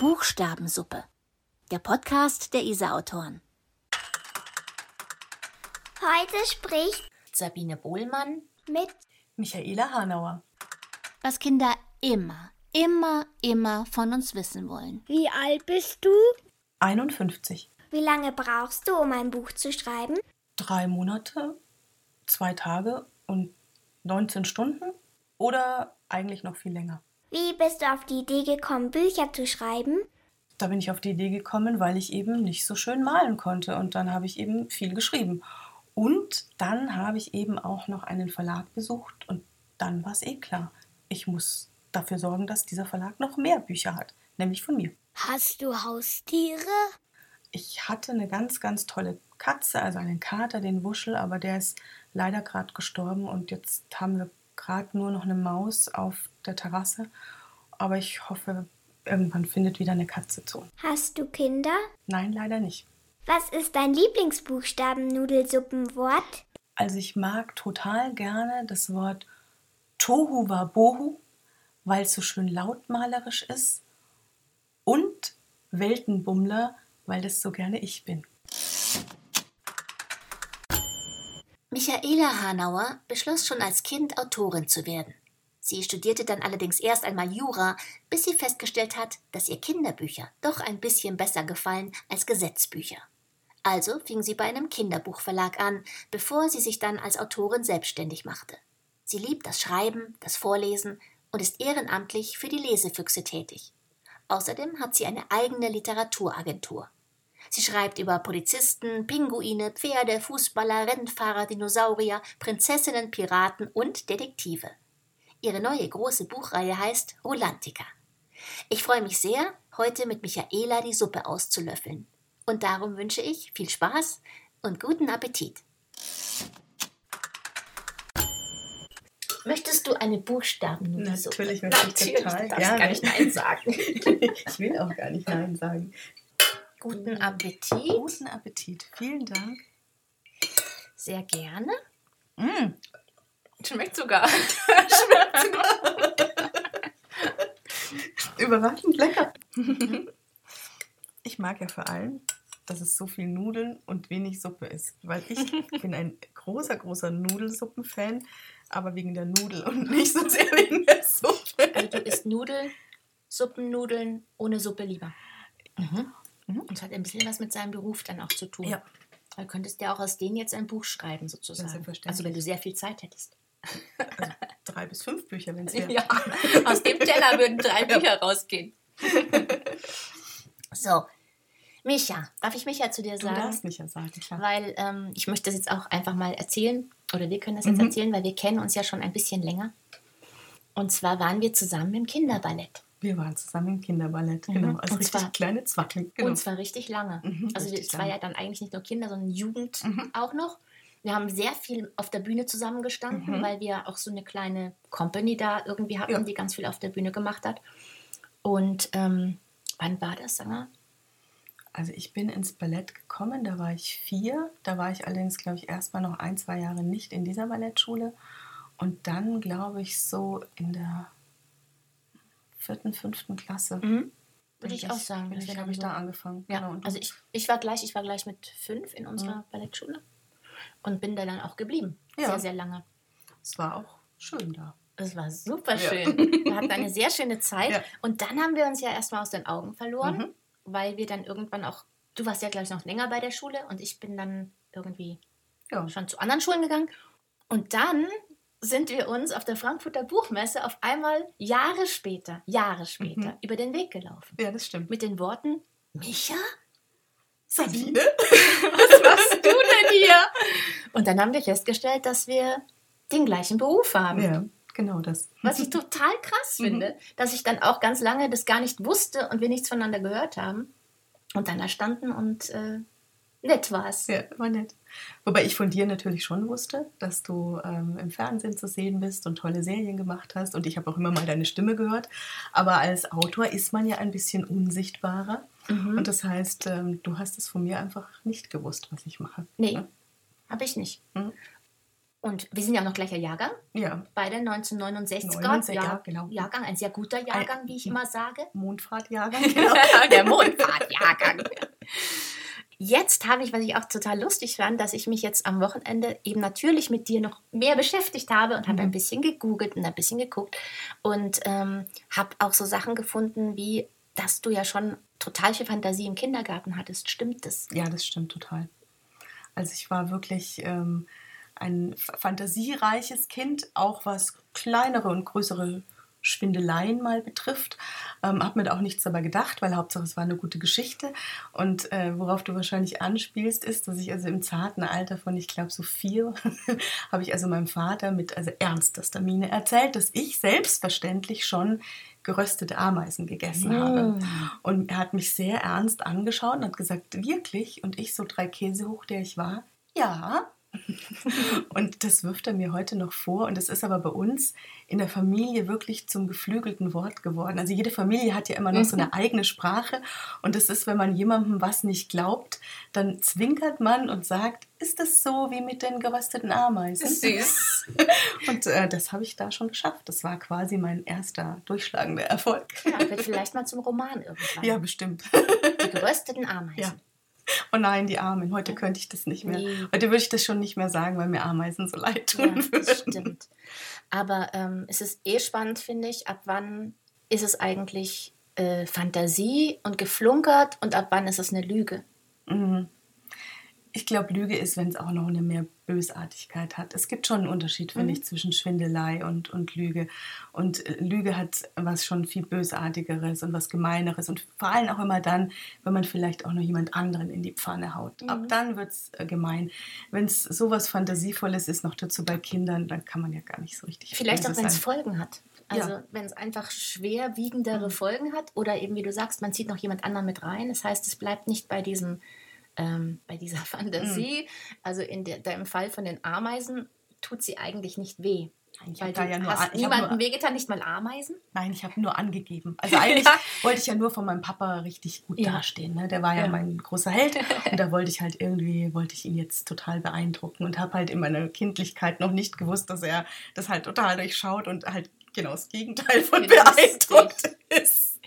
Buchstabensuppe. Der Podcast der ISA-Autoren. Heute spricht Sabine Bohlmann mit Michaela Hanauer. Was Kinder immer, immer, immer von uns wissen wollen. Wie alt bist du? 51. Wie lange brauchst du, um ein Buch zu schreiben? Drei Monate, zwei Tage und 19 Stunden oder eigentlich noch viel länger. Wie bist du auf die Idee gekommen, Bücher zu schreiben? Da bin ich auf die Idee gekommen, weil ich eben nicht so schön malen konnte und dann habe ich eben viel geschrieben. Und dann habe ich eben auch noch einen Verlag besucht und dann war es eh klar. Ich muss dafür sorgen, dass dieser Verlag noch mehr Bücher hat, nämlich von mir. Hast du Haustiere? Ich hatte eine ganz, ganz tolle Katze, also einen Kater, den Wuschel, aber der ist leider gerade gestorben und jetzt haben wir gerade nur noch eine Maus auf der Terrasse. Aber ich hoffe, irgendwann findet wieder eine Katze zu. Hast du Kinder? Nein, leider nicht. Was ist dein Lieblingsbuchstaben-Nudelsuppenwort? Also ich mag total gerne das Wort Tohu Wabohu, weil es so schön lautmalerisch ist. Und Weltenbummler, weil das so gerne ich bin. Michaela Hanauer beschloss schon als Kind Autorin zu werden. Sie studierte dann allerdings erst einmal Jura, bis sie festgestellt hat, dass ihr Kinderbücher doch ein bisschen besser gefallen als Gesetzbücher. Also fing sie bei einem Kinderbuchverlag an, bevor sie sich dann als Autorin selbstständig machte. Sie liebt das Schreiben, das Vorlesen und ist ehrenamtlich für die Lesefüchse tätig. Außerdem hat sie eine eigene Literaturagentur. Sie schreibt über Polizisten, Pinguine, Pferde, Fußballer, Rennfahrer, Dinosaurier, Prinzessinnen, Piraten und Detektive. Ihre neue große Buchreihe heißt Rolantica. Ich freue mich sehr, heute mit Michaela die Suppe auszulöffeln. Und darum wünsche ich viel Spaß und guten Appetit. Möchtest du eine Buchstabennudelsuppe? Natürlich möchte ich Natürlich, total du darfst gerne. gar nicht Nein sagen. ich will auch gar nicht Nein sagen. Guten Appetit. Guten Appetit. Vielen Dank. Sehr gerne. Mm. Schmeckt sogar. Überraschend lecker. Ich mag ja vor allem, dass es so viel Nudeln und wenig Suppe ist. Weil ich bin ein großer, großer Nudelsuppenfan, aber wegen der Nudel und nicht so sehr wegen der Suppe. Also du isst Nudeln, Suppennudeln ohne Suppe lieber. Mhm. Und es hat ein bisschen was mit seinem Beruf dann auch zu tun. Ja. Du könntest ja auch aus denen jetzt ein Buch schreiben, sozusagen. Also wenn du sehr viel Zeit hättest. Also drei bis fünf Bücher, wenn es wäre. Ja, aus dem Teller würden drei Bücher rausgehen. so, Micha, darf ich Micha zu dir Du sagen? darfst mich ja sagen, klar. Weil ähm, ich möchte das jetzt auch einfach mal erzählen, oder wir können das Mhm. jetzt erzählen, weil wir kennen uns ja schon ein bisschen länger. Und zwar waren wir zusammen im Kinderballett. Wir waren zusammen im Kinderballett, Mhm. genau. Als Und richtig zwar- kleine Zwackeln. Genau. Und zwar richtig lange. Mhm, also richtig es war lange. ja dann eigentlich nicht nur Kinder, sondern Jugend Mhm. auch noch. Wir haben sehr viel auf der Bühne zusammengestanden, Mhm. weil wir auch so eine kleine Company da irgendwie hatten, Ja. die ganz viel auf der Bühne gemacht hat. Und ähm, wann war das, Sanger? Also ich bin ins Ballett gekommen, da war ich vier. Da war ich allerdings, glaube ich, erstmal noch ein, zwei Jahre nicht in dieser Ballettschule. Und dann, glaube ich, so in der vierten, fünften Klasse. Würde bin ich auch sagen. Bin ich, habe ich so- da angefangen. Ja, Genau. Also ich, ich war gleich, ich war gleich mit fünf in unserer Mhm. Ballettschule und bin da dann auch geblieben. Ja. Sehr, sehr lange. es war auch schön da. Es war super Ja. schön. Wir hatten eine sehr schöne Zeit. Ja. Und dann haben wir uns ja erstmal aus den Augen verloren, Mhm. weil wir dann irgendwann auch, du warst ja, glaube ich, noch länger bei der Schule und ich bin dann irgendwie Ja. schon zu anderen Schulen gegangen. Und dann sind wir uns auf der Frankfurter Buchmesse auf einmal Jahre später, Jahre später, Mhm. über den Weg gelaufen. ja, das stimmt. Mit den Worten, Micha, Sabine? was machst du denn hier? Und dann haben wir festgestellt, dass wir den gleichen Beruf haben. Ja, genau das. Was ich total krass finde, dass ich dann auch ganz lange das gar nicht wusste und wir nichts voneinander gehört haben. Und dann da standen und äh, nett war es. Ja, war nett. Wobei ich von dir natürlich schon wusste, dass du ähm, im Fernsehen zu sehen bist und tolle Serien gemacht hast. Und ich habe auch immer mal deine Stimme gehört. Aber als Autor ist man ja ein bisschen unsichtbarer. Mhm. Und das heißt, ähm, du hast es von mir einfach nicht gewusst, was ich mache. Nee, Ja. habe ich nicht. Mhm. Und wir sind ja auch noch gleicher Jahrgang. Ja. Beide 1969. 69, Jahr, ja, genau. Jahrgang, ein sehr guter Jahrgang, wie ich immer sage. Mondfahrtjahrgang, genau. Der Mondfahrtjahrgang. Jetzt habe ich, was ich auch total lustig fand, dass ich mich jetzt am Wochenende eben natürlich mit dir noch mehr beschäftigt habe und habe Mhm. ein bisschen gegoogelt und ein bisschen geguckt und ähm, habe auch so Sachen gefunden, wie dass du ja schon total viel Fantasie im Kindergarten hattest. Stimmt das? Ja, das stimmt total. Also ich war wirklich ähm, ein fantasiereiches Kind, auch was kleinere und größere Schwindeleien mal betrifft. Ähm, hab mir da auch nichts dabei gedacht, weil Hauptsache es war eine gute Geschichte. Und äh, worauf du wahrscheinlich anspielst, ist, dass ich also im zarten Alter von, ich glaube, so vier, habe ich also meinem Vater mit also ernstester Miene erzählt, dass ich selbstverständlich schon geröstete Ameisen gegessen habe. Und er hat mich sehr ernst angeschaut und hat gesagt, wirklich? Und ich so drei Käse hoch, der ich war, ja. und das wirft er mir heute noch vor. Und das ist aber bei uns in der Familie wirklich zum geflügelten Wort geworden. Also jede Familie hat ja immer noch so eine eigene Sprache. Und das ist, wenn man jemandem was nicht glaubt, dann zwinkert man und sagt, ist das so wie mit den gerösteten Ameisen? Süß. Und äh, das habe ich da schon geschafft. Das war quasi mein erster durchschlagender Erfolg. Ja, wird vielleicht mal zum Roman irgendwann. Ja, bestimmt. Die gerösteten Ameisen. Ja. Oh nein, die Armen. Heute könnte ich das nicht mehr. Nee. Heute würde ich das schon nicht mehr sagen, weil mir Ameisen so leid Ja, tun würden. das stimmt. Aber ähm, es ist eh spannend, finde ich, ab wann ist es eigentlich äh, Fantasie und geflunkert und ab wann ist es eine Lüge? Mhm. Ich glaube, Lüge ist, wenn es auch noch eine mehr Bösartigkeit hat. Es gibt schon einen Unterschied, finde ich, zwischen Schwindelei und, und Lüge. Und äh, Lüge hat was schon viel Bösartigeres und was Gemeineres. Und vor allem auch immer dann, wenn man vielleicht auch noch jemand anderen in die Pfanne haut. Ab dann wird es äh, gemein. Wenn es sowas Fantasievolles ist, noch dazu bei Kindern, dann kann man ja gar nicht so richtig Vielleicht auch, wenn es. Folgen hat. Also Ja. wenn es einfach schwerwiegendere Folgen hat oder eben, wie du sagst, man zieht noch jemand anderen mit rein. Das heißt, es bleibt nicht bei diesem, ähm, bei dieser Fantasie. Also in der, da im Fall von den Ameisen tut sie eigentlich nicht weh. Ich Weil du ja nur- hast niemanden nur- wehgetan, nicht mal Ameisen. Nein, ich habe nur angegeben. Also eigentlich Ja. wollte ich ja nur von meinem Papa richtig gut Ja. dastehen. Ne? Der war ja, Ja. mein großer Held und da wollte ich halt irgendwie, wollte ich ihn jetzt total beeindrucken und habe halt in meiner Kindlichkeit noch nicht gewusst, dass er das halt total durchschaut und halt genau das Gegenteil von lustig. beeindruckt ist.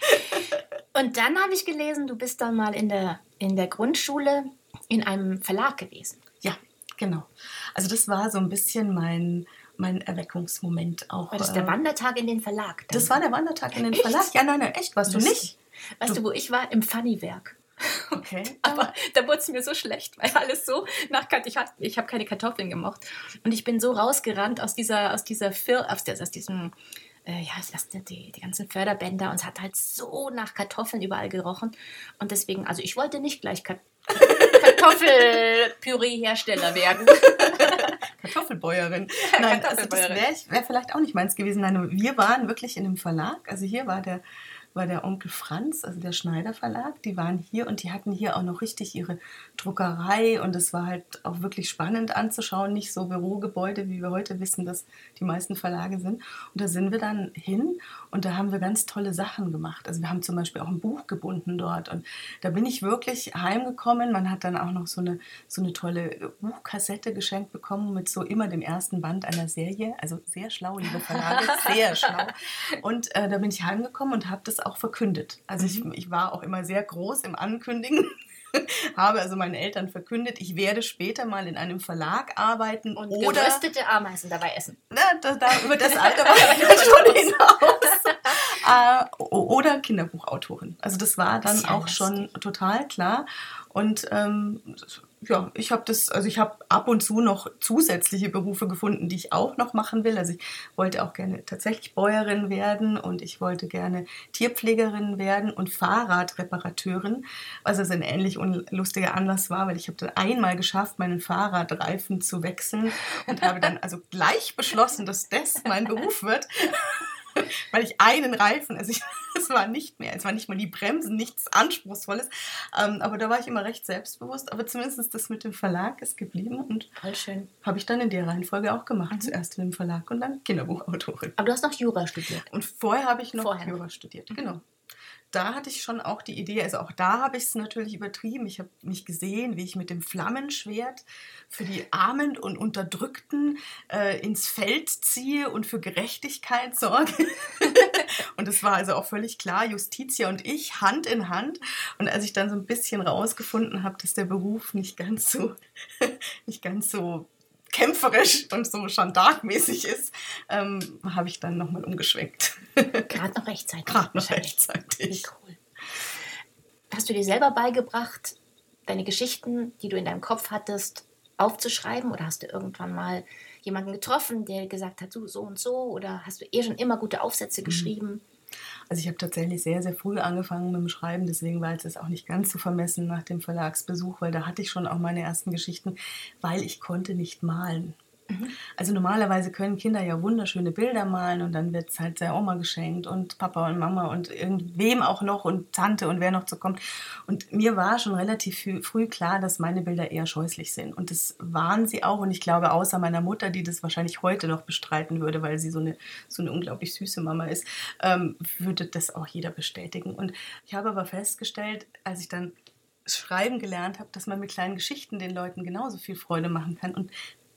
Und dann habe ich gelesen, du bist dann mal in der, in der Grundschule in einem Verlag gewesen. Ja, genau. Also das war so ein bisschen mein, mein Erweckungsmoment auch. War das der äh, Wandertag in den Verlag? dann? das war der Wandertag in den Echt? Verlag. Ja, nein, nein, echt, warst du nicht? Weißt du, wo ich war? Im Funnywerk. Okay. Aber da wurde es mir so schlecht, weil alles so nach ich, hat- ich habe keine Kartoffeln gemocht und ich bin so rausgerannt aus dieser aus dieser Fir aus, der, aus diesem äh, ja, es ist die, die ganzen Förderbänder und es hat halt so nach Kartoffeln überall gerochen und deswegen, also ich wollte nicht gleich Kat Kartoffelpüree-Hersteller werden. Kartoffelbäuerin. Nein, also das Kartoffelbäuerin. wäre wär vielleicht auch nicht meins gewesen. Nein, wir waren wirklich in einem Verlag. Also hier war der, war der Onkel Franz, also der Schneider Verlag. Die waren hier und die hatten hier auch noch richtig ihre Druckerei und es war halt auch wirklich spannend anzuschauen. Nicht so Bürogebäude, wie wir heute wissen, dass die meisten Verlage sind. Und da sind wir dann hin und da haben wir ganz tolle Sachen gemacht. Also wir haben zum Beispiel auch ein Buch gebunden dort und da bin ich wirklich heimgekommen. Man hat dann auch noch so eine, so eine tolle Buchkassette geschenkt bekommen mit so immer dem ersten Band einer Serie. Also sehr schlau, liebe Verlage, sehr schlau. Und äh, da bin ich heimgekommen und habe das auch verkündet. Also ich, ich war auch immer sehr groß im Ankündigen. habe also meinen Eltern verkündet, ich werde später mal in einem Verlag arbeiten Und oder geröstete Ameisen dabei essen. na, da, da, über das Alter war ich schon hinaus. äh, oder Kinderbuchautorin. Also das war dann ja auch schon total klar. Und ähm, ja, ich habe das, also ich habe ab und zu noch zusätzliche Berufe gefunden, die ich auch noch machen will. Also ich wollte auch gerne tatsächlich Bäuerin werden und ich wollte gerne Tierpflegerin werden und Fahrradreparateurin, was also ein ähnlich unlustiger Anlass war, weil ich habe dann einmal geschafft, meinen Fahrradreifen zu wechseln und habe dann also gleich beschlossen, dass das mein Beruf wird. Weil ich einen Reifen, also ich, es war nicht mehr, es war nicht mal die Bremsen, nichts Anspruchsvolles. Ähm, aber da war ich immer recht selbstbewusst. Aber zumindest ist das mit dem Verlag ist geblieben und habe ich dann in der Reihenfolge auch gemacht. Zuerst in dem Verlag und dann Kinderbuchautorin. Aber du hast noch Jura studiert. Und vorher habe ich noch Vorher noch. Jura studiert, genau. Da hatte ich schon auch die Idee, also auch da habe ich es natürlich übertrieben. Ich habe mich gesehen, wie ich mit dem Flammenschwert für die Armen und Unterdrückten äh, ins Feld ziehe und für Gerechtigkeit sorge. und es war also auch völlig klar, Justitia und ich Hand in Hand. Und als ich dann so ein bisschen rausgefunden habe, dass der Beruf nicht ganz so, nicht ganz so kämpferisch und so gendarmäßig ist, ähm, habe ich dann nochmal umgeschwenkt. Gerade noch rechtzeitig. Gerade noch rechtzeitig. Wie cool. Hast du dir selber beigebracht, deine Geschichten, die du in deinem Kopf hattest, aufzuschreiben? Oder hast du irgendwann mal jemanden getroffen, der gesagt hat, du so und so? Oder hast du eh schon immer gute Aufsätze mhm. Also ich habe tatsächlich sehr, sehr früh angefangen mit dem Schreiben, deswegen war es auch nicht ganz zu vermessen nach dem Verlagsbesuch, weil da hatte ich schon auch meine ersten Geschichten, weil ich konnte nicht malen. Mhm. Also normalerweise können Kinder ja wunderschöne Bilder malen und dann wird es halt der Oma geschenkt und Papa und Mama und irgendwem auch noch und Tante und wer noch so kommt. Und mir war schon relativ früh klar, dass meine Bilder eher scheußlich sind. Und das waren sie auch. Und ich glaube, außer meiner Mutter, die das wahrscheinlich heute noch bestreiten würde, weil sie so eine, so eine unglaublich süße Mama ist, ähm, würde das auch jeder bestätigen. Und ich habe aber festgestellt, als ich dann Schreiben gelernt habe, dass man mit kleinen Geschichten den Leuten genauso viel Freude machen kann. Und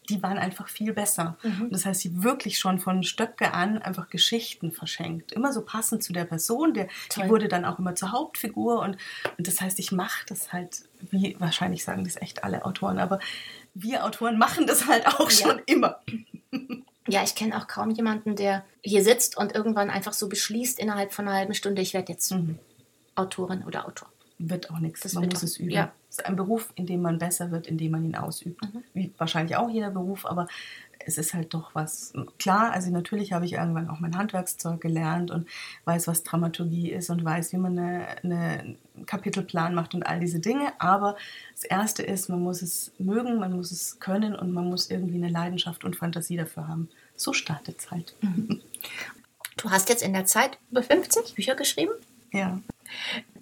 die waren einfach viel besser. Mhm. Das heißt, sie wirklich schon von Stöcke an einfach Geschichten verschenkt. Immer so passend zu der Person. Der, die wurde dann auch immer zur Hauptfigur. Und, und das heißt, ich mache das halt, wie wahrscheinlich sagen das echt alle Autoren, aber wir Autoren machen das halt auch ja. schon immer. Ja, ich kenne auch kaum jemanden, der hier sitzt und irgendwann einfach so beschließt innerhalb von einer halben Stunde, ich werde jetzt mhm. Autorin oder Autor wird auch nichts. man muss es üben. Ja. Es ist ein Beruf, in dem man besser wird, indem man ihn ausübt. Mhm. Wie wahrscheinlich auch jeder Beruf, aber es ist halt doch was. Klar, also natürlich habe ich irgendwann auch mein Handwerkszeug gelernt und weiß, was Dramaturgie ist und weiß, wie man eine, eine Kapitelplan macht und all diese Dinge. Aber das Erste ist, man muss es mögen, man muss es können und man muss irgendwie eine Leidenschaft und Fantasie dafür haben. So startet es halt. Mhm. Du hast jetzt in der Zeit über 50 Bücher geschrieben? Ja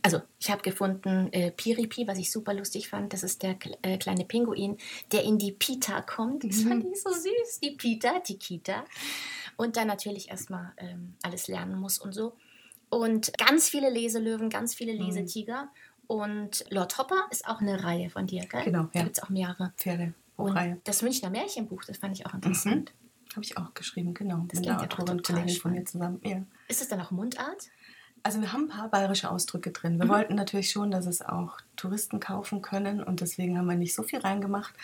also ich habe gefunden äh, Piripi, was ich super lustig fand. Das ist der äh, kleine Pinguin, der in die Pita kommt. Das fand mhm. ich so süß. Die Pita, die Kita. Und dann natürlich erstmal ähm, alles lernen muss und so. Und ganz viele Leselöwen, ganz viele mhm. Lesetiger. Und Lord Hopper ist auch eine Reihe von dir, gell? Genau, ja. Da gibt es auch mehrere. Pferde. Und das Münchner Märchenbuch, das fand ich auch interessant. Mhm. Habe ich auch geschrieben, genau. Das mit der Autorin Kollegin von mir zusammen. Ja. Ist es dann auch Mundart? Also wir haben ein paar bayerische Ausdrücke drin. Wir mhm. wollten natürlich schon, dass es auch Touristen kaufen können und deswegen haben wir nicht so viel reingemacht.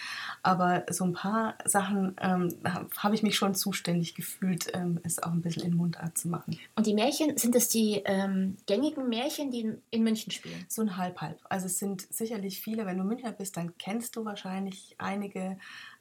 Aber so ein paar Sachen ähm, habe ich mich schon zuständig gefühlt, ähm, es auch ein bisschen in Mundart zu machen. Und die Märchen, sind es die ähm, gängigen Märchen, die in, in München spielen? So ein Halb-Halb. Also es sind sicherlich viele, wenn du Münchner bist, dann kennst du wahrscheinlich einige.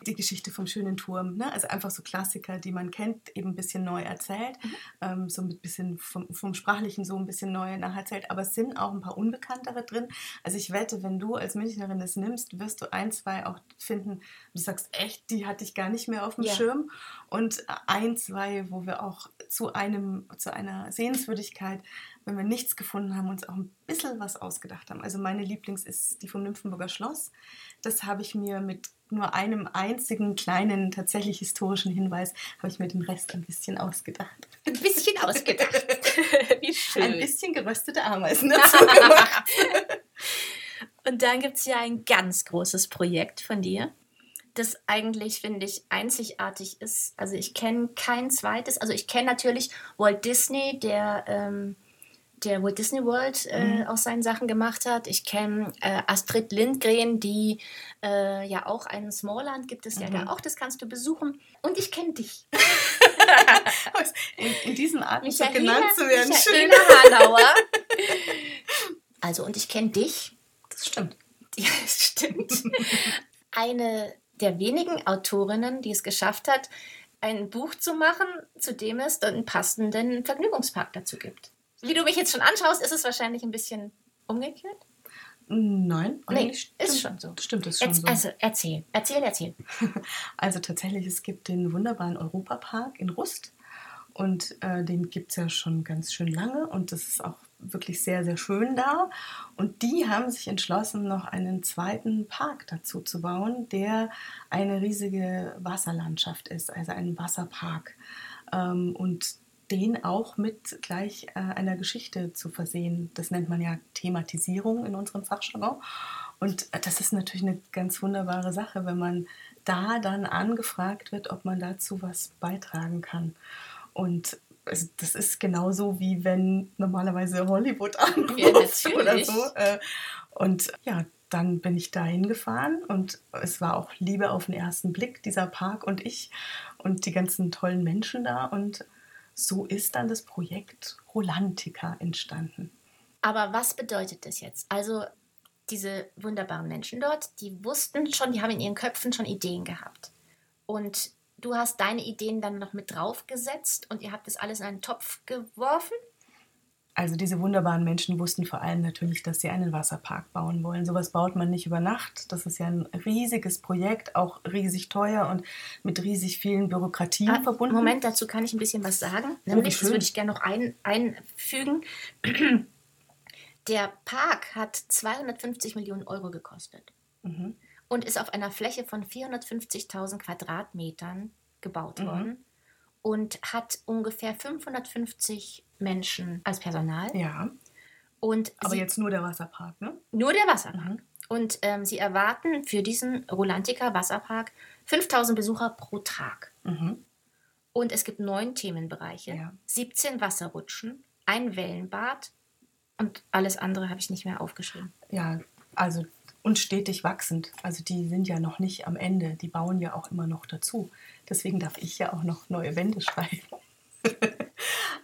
Die Geschichte vom schönen Turm, ne? also einfach so Klassiker, die man kennt, eben ein bisschen neu erzählt, mhm. Ähm, so ein bisschen vom, vom Sprachlichen so ein bisschen neu nacherzählt, aber es sind auch ein paar unbekanntere drin. Also ich wette, wenn du als Münchnerin das nimmst, wirst du ein, zwei auch finden, du sagst, echt, die hatte ich gar nicht mehr auf dem ja. Schirm. Und ein, zwei, wo wir auch zu einem, zu einer Sehenswürdigkeit, wenn wir nichts gefunden haben, uns auch ein bisschen was ausgedacht haben. Also meine Lieblings ist die vom Nymphenburger Schloss. Das habe ich mir mit nur einem einzigen kleinen, tatsächlich historischen Hinweis, habe ich mir den Rest ein bisschen ausgedacht. Ein bisschen ausgedacht. Wie schön. Ein bisschen geröstete Ameisen dazu gemacht. Und dann gibt es ja ein ganz großes Projekt von dir, das eigentlich, finde ich, einzigartig ist. Also ich kenne kein zweites. Also ich kenne natürlich Walt Disney, der, ähm, der Walt Disney World äh, mhm. aus seinen Sachen gemacht hat. Ich kenne äh, Astrid Lindgren, die äh, ja auch einen Smallland gibt es mhm. ja da auch. Das kannst du besuchen. Und ich kenne dich. in, in diesem Atemzug genannt zu werden. Schön. Hanauer. Also und ich kenne dich das stimmt. Ja, das stimmt. Eine der wenigen Autorinnen, die es geschafft hat, ein Buch zu machen, zu dem es einen passenden Vergnügungspark dazu gibt. Wie du mich jetzt schon anschaust, ist es wahrscheinlich ein bisschen umgekehrt. Nein, nee, ist schon so. Stimmt, ist schon Erz, so. Also erzähl, erzähl, erzähl. Also tatsächlich, es gibt den wunderbaren Europapark in Rust und äh, den gibt es ja schon ganz schön lange und das ist auch wirklich sehr, sehr schön da. Und die haben sich entschlossen, noch einen zweiten Park dazu zu bauen, der eine riesige Wasserlandschaft ist, also ein Wasserpark. Ähm, und den auch mit gleich äh, einer Geschichte zu versehen. Das nennt man ja Thematisierung in unserem Fachjargon. Und das ist natürlich eine ganz wunderbare Sache, wenn man da dann angefragt wird, ob man dazu was beitragen kann. Und das ist genauso wie wenn normalerweise Hollywood anruft ja, oder so. Äh, und ja, dann bin ich dahin gefahren und es war auch Liebe auf den ersten Blick, dieser Park und ich und die ganzen tollen Menschen da. Und so ist dann das Projekt Rolantica entstanden. Aber was bedeutet das jetzt? Also diese wunderbaren Menschen dort, die wussten schon, die haben in ihren Köpfen schon Ideen gehabt. Und du hast deine Ideen dann noch mit draufgesetzt und ihr habt das alles in einen Topf geworfen? Also diese wunderbaren Menschen wussten vor allem natürlich, dass sie einen Wasserpark bauen wollen. Sowas baut man nicht über Nacht. Das ist ja ein riesiges Projekt, auch riesig teuer und mit riesig vielen Bürokratien ah, verbunden. Moment, dazu kann ich ein bisschen was sagen. Oh, Nämlich, das würde ich gerne noch ein, einfügen. Der Park hat 250 Millionen Euro gekostet mhm. und ist auf einer Fläche von 450.000 Quadratmetern gebaut mhm. worden und hat ungefähr 550 Menschen als Personal. Ja. Und Aber jetzt nur der Wasserpark, ne? Nur der Wasserpark. Mhm. Und ähm, sie erwarten für diesen Rolantica Wasserpark 5000 Besucher pro Tag. Mhm. Und es gibt neun Themenbereiche, ja. 17 Wasserrutschen, ein Wellenbad und alles andere habe ich nicht mehr aufgeschrieben. Ja, also und stetig wachsend. Also die sind ja noch nicht am Ende, die bauen ja auch immer noch dazu. Deswegen darf ich ja auch noch neue Wände schreiben.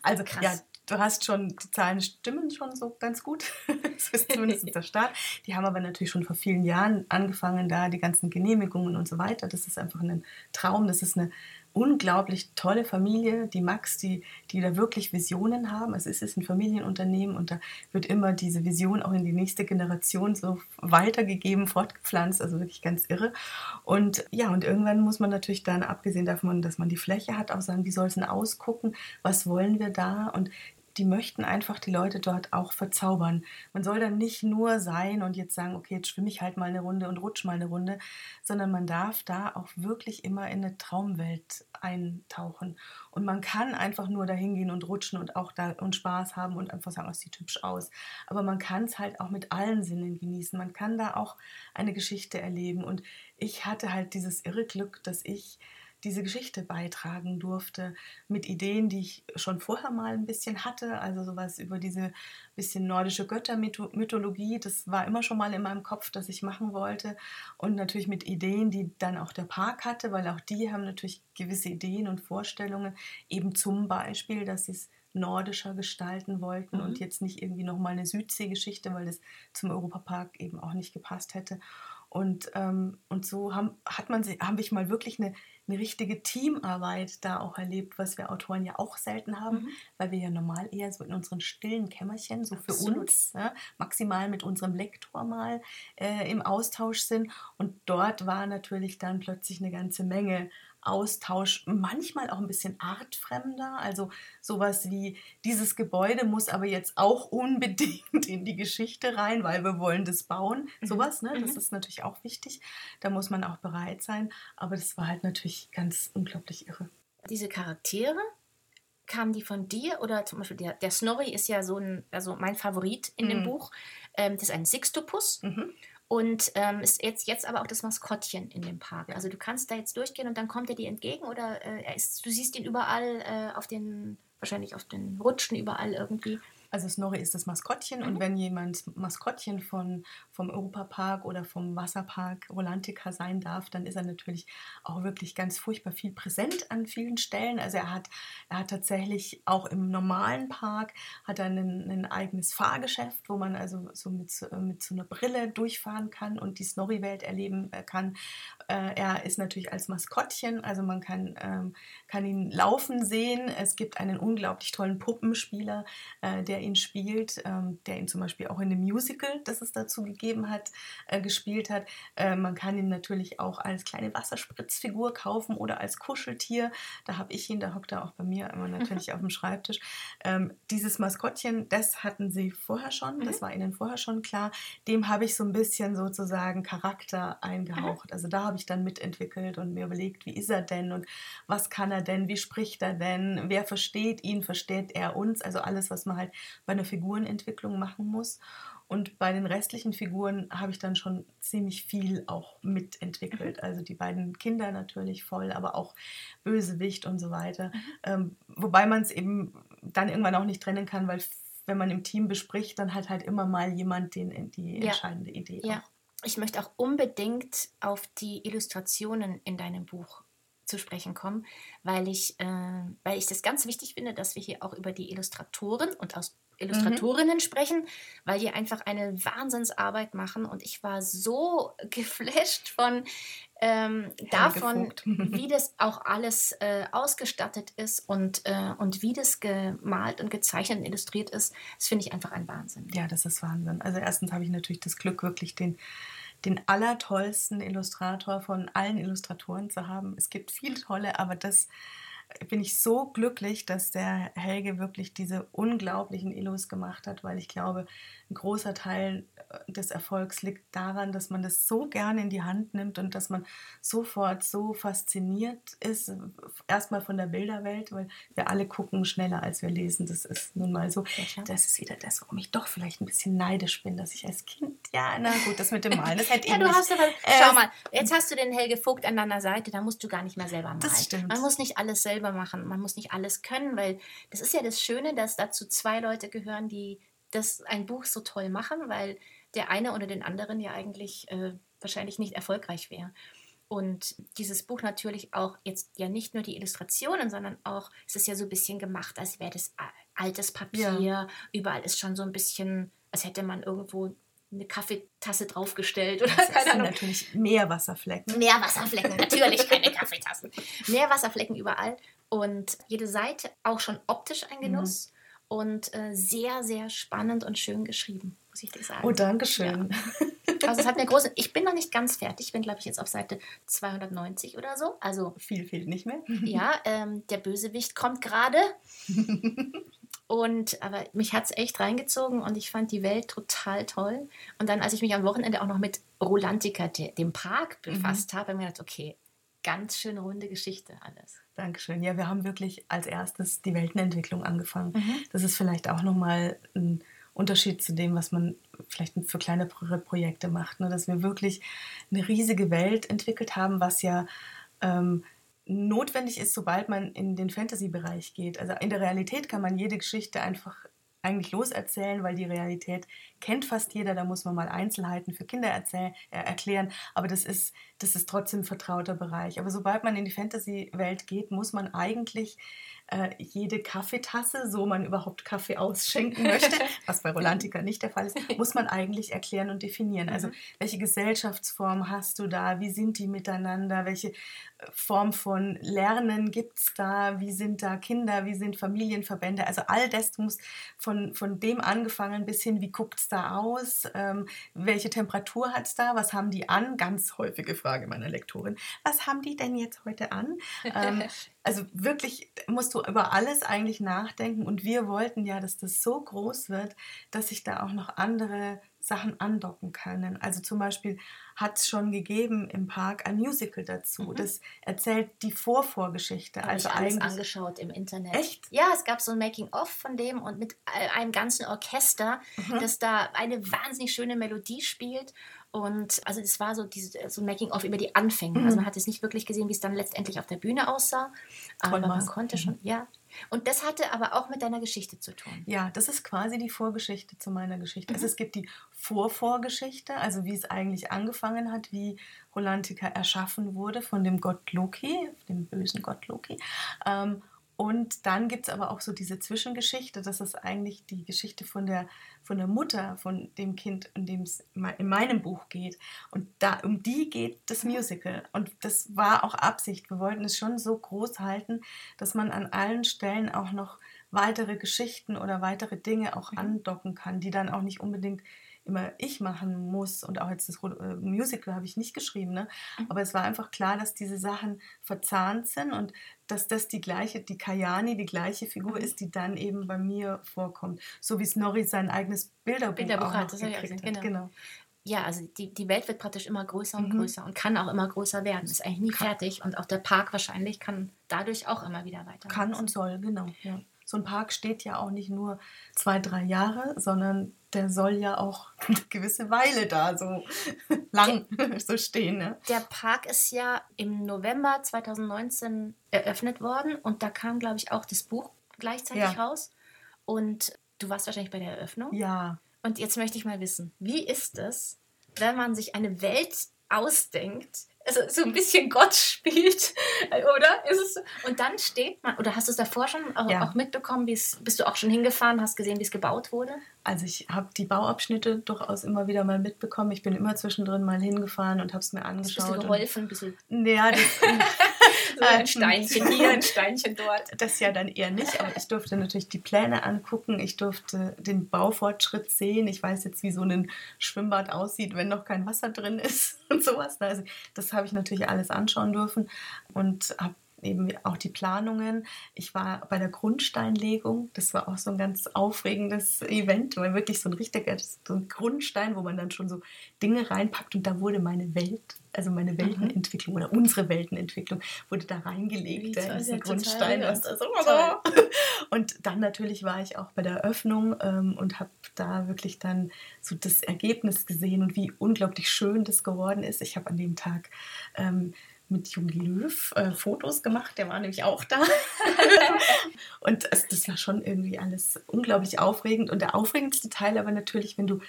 Also Krass. ja, du hast schon, die Zahlen stimmen schon so ganz gut. das ist zumindest der Start. Die haben aber natürlich schon vor vielen Jahren angefangen, da die ganzen Genehmigungen und so weiter. Das ist einfach ein Traum. Das ist eine unglaublich tolle Familie, die Max, die, die da wirklich Visionen haben. Es ist, ein Familienunternehmen und da wird immer diese Vision auch in die nächste Generation so weitergegeben, fortgepflanzt, also wirklich ganz irre. Und ja, und irgendwann muss man natürlich dann, abgesehen davon, dass man die Fläche hat, auch sagen, wie soll es denn ausgucken, was wollen wir da? Und die möchten einfach die Leute dort auch verzaubern. Man soll dann nicht nur sein und jetzt sagen, okay, jetzt schwimme ich halt mal eine Runde und rutsch mal eine Runde, sondern man darf da auch wirklich immer in eine Traumwelt eintauchen. Und man kann einfach nur dahin gehen und rutschen und auch da und Spaß haben und einfach sagen, es sieht hübsch aus. Aber man kann es halt auch mit allen Sinnen genießen. Man kann da auch eine Geschichte erleben. Und ich hatte halt dieses irre Glück, dass ich diese Geschichte beitragen durfte mit Ideen, die ich schon vorher mal ein bisschen hatte, also sowas über diese bisschen nordische Göttermythologie, das war immer schon mal in meinem Kopf, dass ich machen wollte und natürlich mit Ideen, die dann auch der Park hatte, weil auch die haben natürlich gewisse Ideen und Vorstellungen, eben zum Beispiel, dass sie es nordischer gestalten wollten mhm. und jetzt nicht irgendwie nochmal eine Südseegeschichte, weil das zum Europapark eben auch nicht gepasst hätte. Und, ähm, und so haben, hat man, habe ich mal wirklich eine, eine richtige Teamarbeit da auch erlebt, was wir Autoren ja auch selten haben, mhm. weil wir ja normal eher so in unseren stillen Kämmerchen, so für Absolut. uns, ja, maximal mit unserem Lektor mal äh, im Austausch sind. Und dort war natürlich dann plötzlich eine ganze Menge Austausch, manchmal auch ein bisschen artfremder. Also sowas wie, dieses Gebäude muss aber jetzt auch unbedingt in die Geschichte rein, weil wir wollen das bauen. Mhm. Sowas, ne? Das mhm. ist natürlich auch wichtig. Da muss man auch bereit sein. Aber das war halt natürlich ganz unglaublich irre. Diese Charaktere, kamen die von dir oder zum Beispiel der, der Snorri ist ja so ein, also mein Favorit in mhm. dem Buch. Ähm, das ist ein Sixtopus. Mhm. Und ähm, ist jetzt, jetzt aber auch das Maskottchen in dem Park. Also du kannst da jetzt durchgehen und dann kommt er dir entgegen oder äh, ist, du siehst ihn überall äh, auf den, wahrscheinlich auf den Rutschen überall irgendwie. Also Snorri ist das Maskottchen mhm. und wenn jemand Maskottchen von, vom Europapark oder vom Wasserpark Rolantica sein darf, dann ist er natürlich auch wirklich ganz furchtbar viel präsent an vielen Stellen. Also er hat, er hat tatsächlich auch im normalen Park hat er ein, ein eigenes Fahrgeschäft, wo man also so mit, mit so einer Brille durchfahren kann und die Snorri-Welt erleben äh, kann. Äh, er ist natürlich als Maskottchen, also man kann, ähm, kann ihn laufen sehen. Es gibt einen unglaublich tollen Puppenspieler, äh, der ihn spielt, ähm, der ihn zum Beispiel auch in dem Musical, das es dazu gegeben hat, äh, gespielt hat. Äh, man kann ihn natürlich auch als kleine Wasserspritzfigur kaufen oder als Kuscheltier. Da habe ich ihn, da hockt er auch bei mir immer natürlich auf dem Schreibtisch. Ähm, dieses Maskottchen, das hatten sie vorher schon, das mhm. war ihnen vorher schon klar. Dem habe ich so ein bisschen sozusagen Charakter eingehaucht. Also da habe habe ich dann mitentwickelt und mir überlegt, wie ist er denn und was kann er denn, wie spricht er denn, wer versteht ihn, versteht er uns, also alles, was man halt bei einer Figurenentwicklung machen muss. Und bei den restlichen Figuren habe ich dann schon ziemlich viel auch mitentwickelt. Also die beiden Kinder natürlich voll, aber auch Bösewicht und so weiter. Mhm. Ähm, wobei man es eben dann irgendwann auch nicht trennen kann, weil wenn man im Team bespricht, dann hat halt immer mal jemand den, die ja. entscheidende Idee. Ja. Auch. Ich möchte auch unbedingt auf die Illustrationen in deinem Buch zu sprechen kommen, weil ich, äh, weil ich das ganz wichtig finde, dass wir hier auch über die Illustratoren und aus Illustratorinnen mhm. sprechen, weil die einfach eine Wahnsinnsarbeit machen und ich war so geflasht von ähm, davon, wie das auch alles äh, ausgestattet ist und, äh, und wie das gemalt und gezeichnet und illustriert ist. Das finde ich einfach ein Wahnsinn. Ja, das ist Wahnsinn. Also erstens habe ich natürlich das Glück, wirklich den den allertollsten Illustrator von allen Illustratoren zu haben. Es gibt viele tolle, aber das bin ich so glücklich, dass der Helge wirklich diese unglaublichen Illus gemacht hat, weil ich glaube, ein großer Teil äh, des Erfolgs liegt daran, dass man das so gerne in die Hand nimmt und dass man sofort so fasziniert ist, erstmal von der Bilderwelt, weil wir alle gucken schneller, als wir lesen. Das ist nun mal so. Das ist wieder das, warum ich doch vielleicht ein bisschen neidisch bin, dass ich als Kind, ja, na gut, das mit dem Malen, das hätte ja, du hast aber, äh, schau mal, jetzt hast du den Helge Vogt an deiner Seite, da musst du gar nicht mehr selber malen. Das stimmt. Man muss nicht alles selber machen, man muss nicht alles können, weil das ist ja das Schöne, dass dazu zwei Leute gehören, die das ein Buch so toll machen, weil der eine oder den anderen ja eigentlich äh, wahrscheinlich nicht erfolgreich wäre. Und dieses Buch natürlich auch jetzt ja nicht nur die Illustrationen, sondern auch, es ist ja so ein bisschen gemacht, als wäre das altes Papier. Ja. Überall ist schon so ein bisschen, als hätte man irgendwo eine Kaffeetasse draufgestellt oder das keine Ahnung. natürlich Meerwasserflecken. Meerwasserflecken, natürlich keine Kaffeetassen. Meerwasserflecken überall und jede Seite auch schon optisch ein Genuss. Mhm und äh, sehr, sehr spannend und schön geschrieben, muss ich dir sagen. Oh, danke schön. Ja. Also es hat mir große, ich bin noch nicht ganz fertig, ich bin glaube ich jetzt auf Seite 290 oder so. Also viel fehlt nicht mehr. Ja, ähm, der Bösewicht kommt gerade. Und aber mich hat es echt reingezogen und ich fand die Welt total toll. Und dann, als ich mich am Wochenende auch noch mit Rolantica, dem Park, befasst mhm. habe, habe ich mir gedacht, okay, ganz schön runde Geschichte alles. Dankeschön. Ja, wir haben wirklich als erstes die Weltenentwicklung angefangen. Mhm. Das ist vielleicht auch nochmal ein Unterschied zu dem, was man vielleicht für kleine Projekte macht. Ne? Dass wir wirklich eine riesige Welt entwickelt haben, was ja ähm, notwendig ist, sobald man in den Fantasy-Bereich geht. Also in der Realität kann man jede Geschichte einfach eigentlich loserzählen, weil die Realität kennt fast jeder. Da muss man mal Einzelheiten für Kinder erzählen, äh, erklären. Aber das ist, das ist trotzdem ein vertrauter Bereich. Aber sobald man in die Fantasy-Welt geht, muss man eigentlich äh, jede Kaffeetasse, so man überhaupt Kaffee ausschenken möchte, was bei Rolantica nicht der Fall ist, muss man eigentlich erklären und definieren. Also mhm. welche Gesellschaftsform hast du da? Wie sind die miteinander? Welche äh, Form von Lernen gibt es da? Wie sind da Kinder? Wie sind Familienverbände? Also all das muss von, von dem angefangen bis hin, wie guckt es da aus? Ähm, welche Temperatur hat es da? Was haben die an? Ganz häufige Frage meiner Lektorin. Was haben die denn jetzt heute an? Ähm, also wirklich musst du über alles eigentlich nachdenken. Und wir wollten ja, dass das so groß wird, dass sich da auch noch andere Sachen andocken können. Also zum Beispiel hat es schon gegeben im Park ein Musical dazu. Mhm. Das erzählt die Vorvorgeschichte. Habe also ich alles angeschaut im Internet. Echt? Ja, es gab so ein Making-of von dem und mit einem ganzen Orchester, mhm. das da eine wahnsinnig schöne Melodie spielt und also das war so, diese, so ein Making-of über die Anfänge. Mhm. Also man hat es nicht wirklich gesehen, wie es dann letztendlich auf der Bühne aussah. Aber Toll, man konnte schon, mhm. ja. Und das hatte aber auch mit deiner Geschichte zu tun. Ja, das ist quasi die Vorgeschichte zu meiner Geschichte. Mhm. Also es gibt die Vorvorgeschichte, also wie es eigentlich angefangen hat, wie Rolantica erschaffen wurde von dem Gott Loki, dem bösen Gott Loki. Ähm, und dann gibt es aber auch so diese Zwischengeschichte, das ist eigentlich die Geschichte von der, von der Mutter von dem Kind, in dem es in meinem Buch geht. Und da, um die geht das Musical. Und das war auch Absicht. Wir wollten es schon so groß halten, dass man an allen Stellen auch noch weitere Geschichten oder weitere Dinge auch mhm. andocken kann, die dann auch nicht unbedingt immer ich machen muss und auch jetzt das äh, Musical habe ich nicht geschrieben, ne? Mhm. aber es war einfach klar, dass diese Sachen verzahnt sind und dass das die gleiche, die Kayani, die gleiche Figur mhm. ist, die dann eben bei mir vorkommt. So wie Snorri sein eigenes Bilderbuch, Bilderbuch hat, das gekriegt hat. Genau. genau. ja, also die, die Welt wird praktisch immer größer und Mhm. größer und kann auch immer größer werden. Ist eigentlich nie fertig. Und auch der Park wahrscheinlich kann dadurch auch immer wieder weiter. Kann und soll, genau. Ja. So ein Park steht ja auch nicht nur zwei, drei Jahre, sondern der soll ja auch eine gewisse Weile da so lang so stehen. Ne? Der Park ist ja im November 2019 eröffnet worden und da kam, glaube ich, auch das Buch gleichzeitig Ja. raus. Und du warst wahrscheinlich bei der Eröffnung. Ja, Und jetzt möchte ich mal wissen, wie ist es, wenn man sich eine Welt ausdenkt, also so ein bisschen Gott spielt, oder? Ist es so? Und dann steht man, oder hast du es davor schon auch, Ja. auch mitbekommen, bist du auch schon hingefahren, hast gesehen, wie es gebaut wurde? also ich habe die Bauabschnitte durchaus immer wieder mal mitbekommen. Ich bin immer zwischendrin mal hingefahren und habe es mir angeschaut. du und- geholfen, ein bisschen Ja, das, so ein Steinchen hier, ein Steinchen dort. das ja dann eher nicht, aber ich durfte natürlich die Pläne angucken, ich durfte den Baufortschritt sehen, ich weiß jetzt, wie so ein Schwimmbad aussieht, wenn noch kein Wasser drin ist und sowas. Also das habe ich natürlich alles anschauen dürfen und habe eben auch die Planungen. Ich war bei der Grundsteinlegung, das war auch so ein ganz aufregendes Event, weil wirklich so ein richtiger so ein Grundstein, wo man dann schon so Dinge reinpackt und da wurde meine Welt, also meine Weltenentwicklung oder unsere Weltenentwicklung wurde da reingelegt, toll, ja, diesen Grundstein. was da so Toll. und dann natürlich war ich auch bei der Eröffnung ähm, und habe da wirklich dann so das Ergebnis gesehen und wie unglaublich schön das geworden ist. Ich habe an dem Tag ähm, mit Jogi Löw äh, Fotos gemacht, der war nämlich auch da. und es, das war schon irgendwie alles unglaublich aufregend. Und der aufregendste Teil aber natürlich, wenn du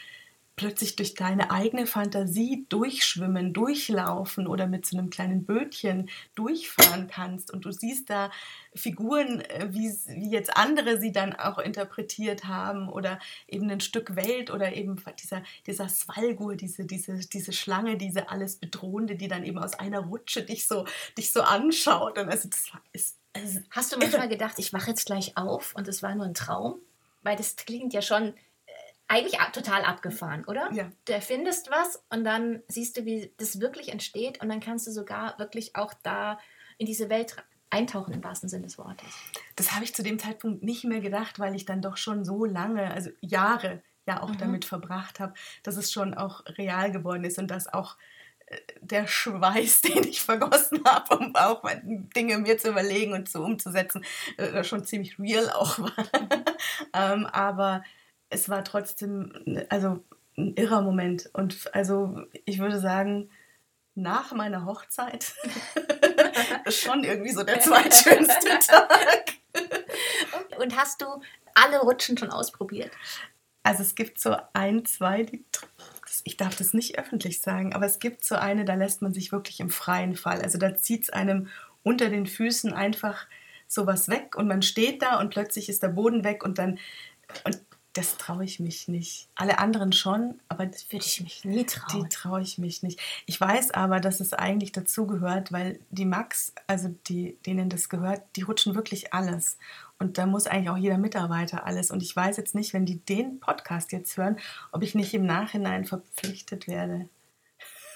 plötzlich durch deine eigene Fantasie durchschwimmen, durchlaufen oder mit so einem kleinen Bötchen durchfahren kannst und du siehst da Figuren, äh, wie, wie jetzt andere sie dann auch interpretiert haben oder eben ein Stück Welt oder eben dieser, dieser Svalgur, diese, diese, diese Schlange, diese alles Bedrohende, die dann eben aus einer Rutsche dich so, dich so anschaut. Und also das ist, also Hast du manchmal gedacht, ich wache jetzt gleich auf und es war nur ein Traum? Weil das klingt ja schon eigentlich ab, total abgefahren, oder? Ja. Du erfindest was und dann siehst du, wie das wirklich entsteht und dann kannst du sogar wirklich auch da in diese Welt eintauchen im wahrsten Sinne des Wortes. das habe ich zu dem Zeitpunkt nicht mehr gedacht, weil ich dann doch schon so lange, also Jahre ja auch Mhm. damit verbracht habe, dass es schon auch real geworden ist und dass auch äh, der Schweiß, den ich vergossen habe, um auch Dinge mir zu überlegen und zu umzusetzen, äh, schon ziemlich real auch war. ähm, aber es war trotzdem also ein irrer Moment und also ich würde sagen, nach meiner Hochzeit ist schon irgendwie so der zweitschönste Tag. Und hast du alle Rutschen schon ausprobiert? Also es gibt so ein, zwei, die, ich darf das nicht öffentlich sagen, aber es gibt so eine, da lässt man sich wirklich im freien Fall. Also da zieht es einem unter den Füßen einfach sowas weg und man steht da und plötzlich ist der Boden weg und dann, und das traue ich mich nicht. Alle anderen schon, aber das Würde ich mich nie die trauen. traue ich mich nicht. Ich weiß aber, dass es eigentlich dazugehört, weil die Max, also die, denen das gehört, die rutschen wirklich alles. Und da muss eigentlich auch jeder Mitarbeiter alles. Und ich weiß jetzt nicht, wenn die den Podcast jetzt hören, ob ich nicht im Nachhinein verpflichtet werde.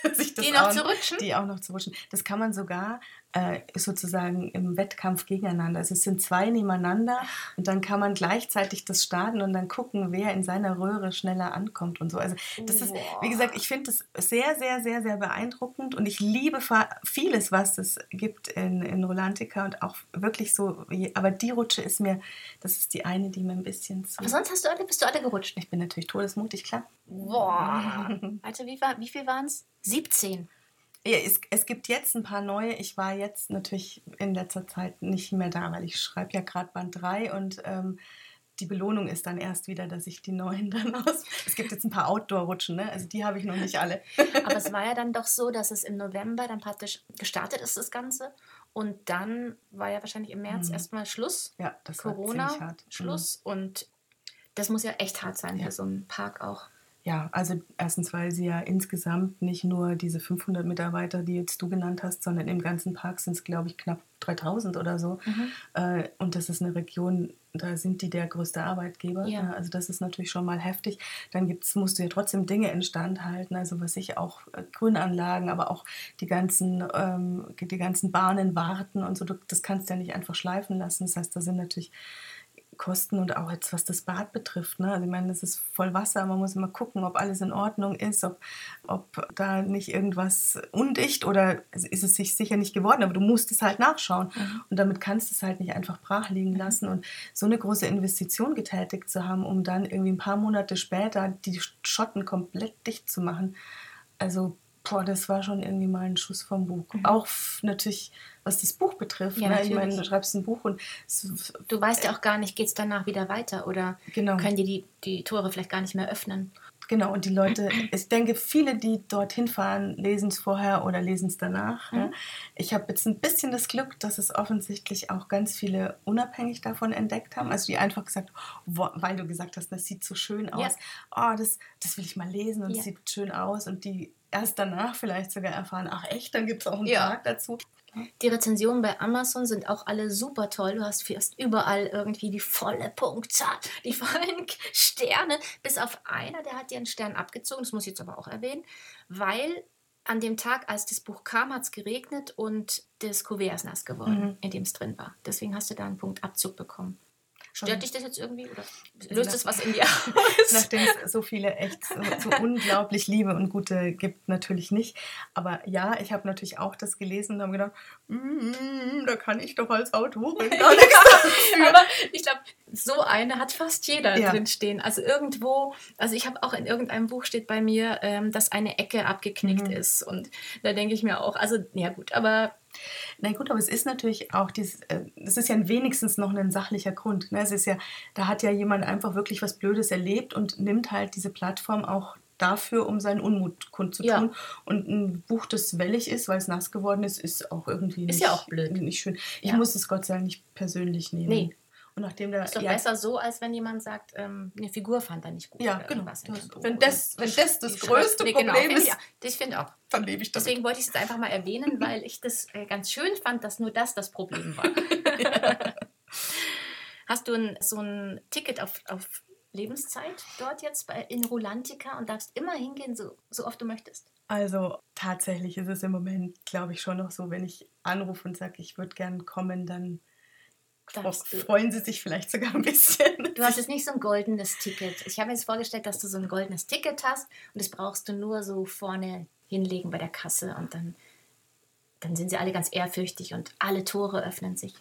sich das Die noch auch- zu rutschen? Die auch noch zu rutschen. Das kann man sogar äh, sozusagen im Wettkampf gegeneinander. Also es sind zwei nebeneinander und dann kann man gleichzeitig das starten und dann gucken, wer in seiner Röhre schneller ankommt und so. Also das ist, wie gesagt, ich finde das sehr, sehr, sehr, sehr beeindruckend und ich liebe vieles, was es gibt in, in Rolantica und auch wirklich so, wie- aber die Rutsche ist mir, das ist die eine, die mir ein bisschen zu... Aber sonst hast du alle, bist du alle gerutscht. Ich bin natürlich todesmutig, klar. Boah. Alter, wie, war, wie viel waren es? 17. Ja, es, es gibt jetzt ein paar neue. Ich war jetzt natürlich in letzter Zeit nicht mehr da, weil ich schreibe ja gerade Band 3 und ähm, die Belohnung ist dann erst wieder, dass ich die neuen dann aus. Es gibt jetzt ein paar Outdoor-Rutschen, ne? Also die habe ich noch nicht alle. Aber es war ja dann doch so, dass es im November dann praktisch gestartet ist, das Ganze. Und dann war ja wahrscheinlich im März Mhm. erstmal Schluss. Ja, das war Corona, hart. Mhm. Schluss. Und das muss ja echt hart sein Ja. für so einen Park auch. Ja, also erstens, weil sie ja insgesamt nicht nur diese 500 Mitarbeiter, die jetzt du genannt hast, sondern im ganzen Park sind es, glaube ich, knapp 3000 oder so. Äh, und das ist eine Region, da sind die der größte Arbeitgeber. Ja. Also das ist natürlich schon mal heftig. Dann gibt's, musst du ja trotzdem Dinge instand halten, also was ich auch äh, Grünanlagen, aber auch die ganzen, ähm, die ganzen Bahnen warten und so. Du, das kannst du ja nicht einfach schleifen lassen. Das heißt, da sind natürlich Kosten und auch jetzt, was das Bad betrifft. Ne? Also ich meine, das ist voll Wasser, man muss immer gucken, ob alles in Ordnung ist, ob, ob da nicht irgendwas undicht oder ist es sich sicher nicht geworden, aber du musst es halt nachschauen. Mhm. Und damit kannst du es halt nicht einfach brach liegen mhm. lassen. Und so eine große Investition getätigt zu haben, um dann irgendwie ein paar Monate später die Schotten komplett dicht zu machen. Also boah, das war schon irgendwie mal ein Schuss vom Buch. Mhm. Auch natürlich, was das Buch betrifft. Ja, ne? Ich meine, du schreibst ein Buch und... du weißt ja auch gar nicht, geht es danach wieder weiter oder genau. können die, die die Tore vielleicht gar nicht mehr öffnen. Genau, und die Leute, ich denke, viele, die dorthin fahren, lesen es vorher oder lesen es danach. Mhm. Ja. Ich habe jetzt ein bisschen das Glück, dass es offensichtlich auch ganz viele unabhängig davon entdeckt haben. Also die einfach gesagt, weil du gesagt hast, das sieht so schön aus. Ja. Oh, das, das will ich mal lesen und es ja. sieht schön aus. Und die erst danach vielleicht sogar erfahren, ach echt, dann gibt es auch einen ja. Tag dazu. Die Rezensionen bei Amazon sind auch alle super toll. Du hast fast überall irgendwie die volle Punktzahl, die vollen Sterne, bis auf einer, der hat dir einen Stern abgezogen, das muss ich jetzt aber auch erwähnen, weil an dem Tag, als das Buch kam, hat es geregnet und das Kuvert ist nass geworden, mhm. in dem es drin war. Deswegen hast du da einen Punktabzug bekommen. Stört dich das jetzt irgendwie oder löst es was in dir aus? Nachdem es so viele echt so, so, unglaublich Liebe und Gute gibt, natürlich nicht. Aber ja, ich habe natürlich auch das gelesen und habe gedacht, mm, da kann ich doch als Autorin gar nichts dafür. Aber ich glaube, so eine hat fast jeder ja. drin stehen. Also irgendwo, also ich habe auch in irgendeinem Buch steht bei mir, ähm, dass eine Ecke abgeknickt mhm. ist. Und da denke ich mir auch, also ja gut, aber na gut, aber es ist natürlich auch dieses, äh, es ist ja wenigstens noch ein sachlicher Grund. Ne? Es ist ja, da hat ja jemand einfach wirklich was Blödes erlebt und nimmt halt diese Plattform auch dafür, um seinen Unmut kundzutun. Ja. Und ein Buch, das wellig ist, weil es nass geworden ist, ist auch irgendwie nicht, ist ja auch blöd. nicht schön. Ich ja. muss es Gott sei Dank nicht persönlich nehmen. Nee. Und nachdem der, ist doch ja, besser so, als wenn jemand sagt, ähm, eine Figur fand er nicht gut. Ja, genau. Das, wenn, das, wenn das das größte genau, Problem ist, ja, ich finde auch. Dann lebe ich damit. Deswegen wollte ich es jetzt einfach mal erwähnen, weil ich das äh, ganz schön fand, dass nur das das Problem war. Hast du ein, so ein Ticket auf, auf Lebenszeit dort jetzt bei, in Rolantica und darfst immer hingehen, so, so oft du möchtest? Also tatsächlich ist es im Moment, glaube ich, schon noch so, wenn ich anrufe und sage, ich würde gerne kommen, dann freuen sie sich vielleicht sogar ein bisschen. Du hast jetzt nicht so ein goldenes Ticket. Ich habe mir jetzt vorgestellt, dass du so ein goldenes Ticket hast und das brauchst du nur so vorne hinlegen bei der Kasse und dann, dann sind sie alle ganz ehrfürchtig und alle Tore öffnen sich.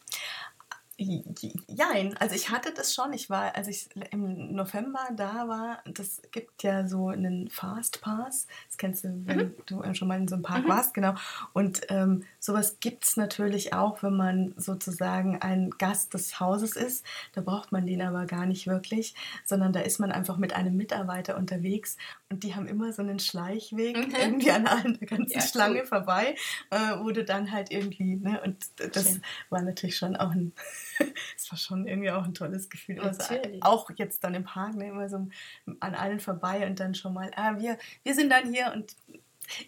Jein, also ich hatte das schon. Ich war, als ich im November da war, das gibt ja so einen Fast Pass. Das kennst du, wenn mhm. du schon mal in so einem Park mhm. warst, genau. Und ähm, sowas gibt es natürlich auch, wenn man sozusagen ein Gast des Hauses ist. Da braucht man den aber gar nicht wirklich, sondern da ist man einfach mit einem Mitarbeiter unterwegs und die haben immer so einen Schleichweg mhm. irgendwie an allen der ganzen ja, Schlange cool. vorbei, äh, wo du dann halt irgendwie, ne, und das Schön. war natürlich schon auch ein es war schon irgendwie auch ein tolles Gefühl. Also auch jetzt dann im Park, ne, immer so an allen vorbei und dann schon mal, ah, wir, wir sind dann hier und